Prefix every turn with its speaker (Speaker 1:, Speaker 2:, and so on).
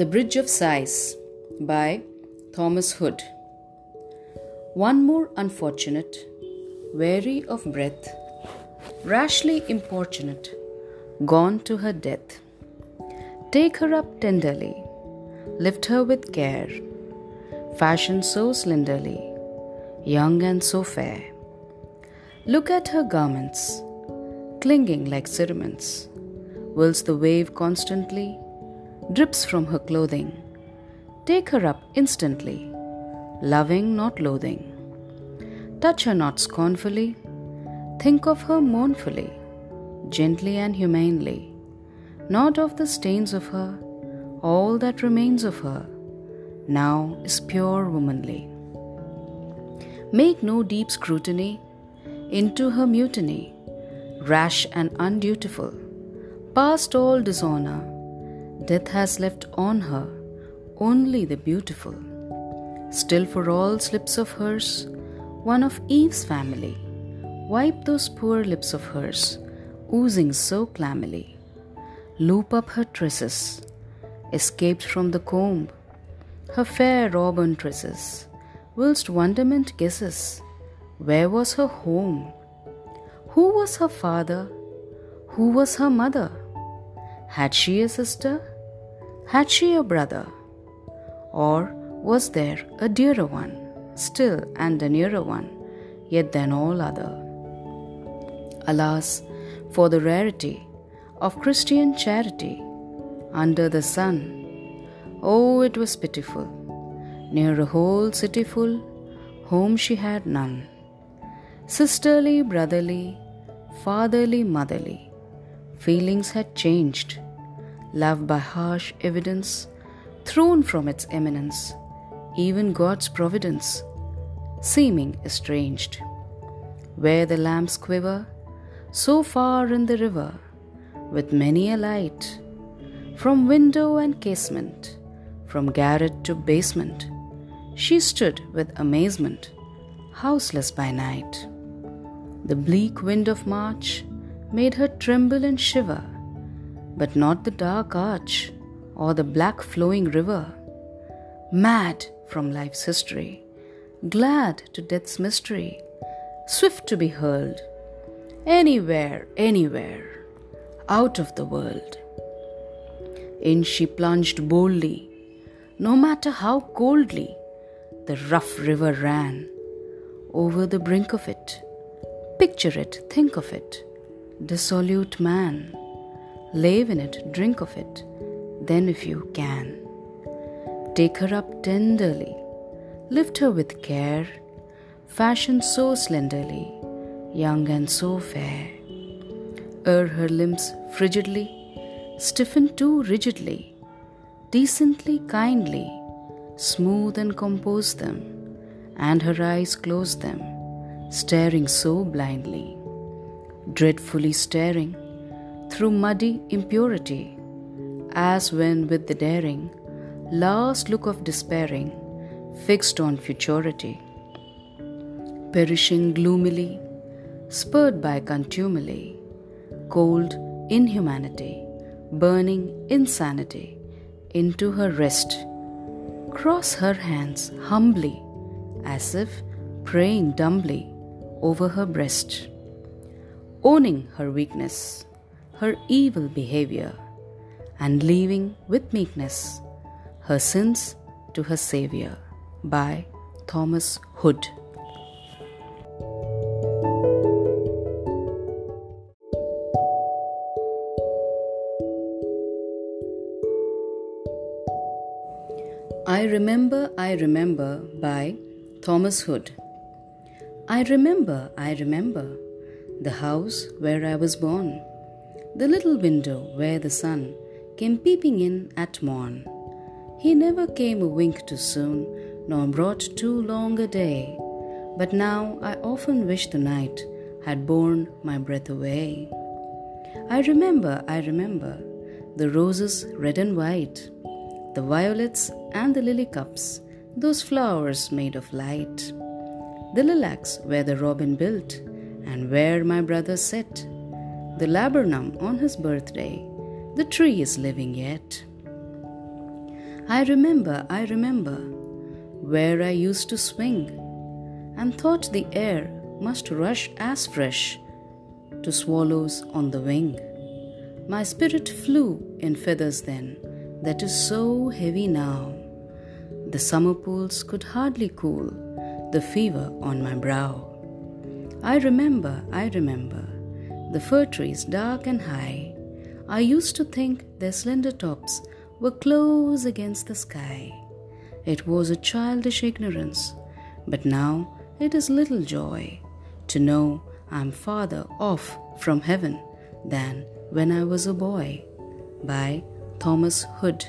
Speaker 1: The Bridge of Sighs by Thomas Hood. One more unfortunate, weary of breath, rashly importunate, gone to her death. Take her up tenderly, lift her with care, fashioned so slenderly, young and so fair. Look at her garments, clinging like cerements, whilst the wave constantly drips from her clothing. Take her up instantly, loving, not loathing. Touch her not scornfully, think of her mournfully, gently and humanely. Not of the stains of her, all that remains of her now is pure womanly. Make no deep scrutiny into her mutiny, rash and undutiful, past all dishonor Death has left on her only the beautiful. Still, for all slips of hers, one of Eve's family, wipe those poor lips of hers, oozing so clammily. Loop up her tresses, escaped from the comb, her fair auburn tresses, whilst wonderment guesses where was her home? Who was her father? Who was her mother? Had she a sister? Had she a brother? Or was there a dearer one, still and a nearer one, yet than all other? Alas, for the rarity of Christian charity under the sun. Oh, it was pitiful. Near a whole city full, home she had none. Sisterly, brotherly, fatherly, motherly, feelings had changed Love by harsh evidence, thrown from its eminence, even God's providence, seeming estranged. Where the lamps quiver, so far in the river, with many a light, from window and casement, from garret to basement, she stood with amazement, houseless by night. The bleak wind of March made her tremble and shiver but not the dark arch or the black flowing river. Mad from life's history, glad to death's mystery, swift to be hurled, anywhere, anywhere, out of the world. In she plunged boldly, no matter how coldly the rough river ran. Over the brink of it, picture it, think of it, dissolute man. Live in it, drink of it, then if you can. Take her up tenderly, lift her with care, fashioned so slenderly, young and so fair. Ere her limbs frigidly, stiffen too rigidly, decently, kindly, smooth and compose them, and her eyes close them, staring so blindly, dreadfully staring through muddy impurity, as when with the daring, last look of despairing, fixed on futurity. Perishing gloomily, spurred by contumely, cold inhumanity, burning insanity, into her rest, cross her hands humbly, as if praying dumbly over her breast, owning her weakness her evil behavior and leaving with meekness her sins to her Saviour by Thomas Hood. I Remember, I Remember by Thomas Hood. I remember, I remember the house where I was born the little window where the sun came peeping in at morn. He never came a wink too soon, nor brought too long a day. But now I often wish the night had borne my breath away. I remember, I remember the roses red and white, the violets and the lily cups, those flowers made of light, the lilacs where the robin built, and where my brother sat the laburnum on his birthday. The tree is living yet. I remember, I remember, where I used to swing, and thought the air must rush as fresh to swallows on the wing. My spirit flew in feathers then, that is so heavy now. The summer pools could hardly cool the fever on my brow. I remember, I remember, the fir trees dark and high. I used to think their slender tops were close against the sky. It was a childish ignorance, but now it is little joy to know I'm farther off from heaven than when I was a boy. By Thomas Hood.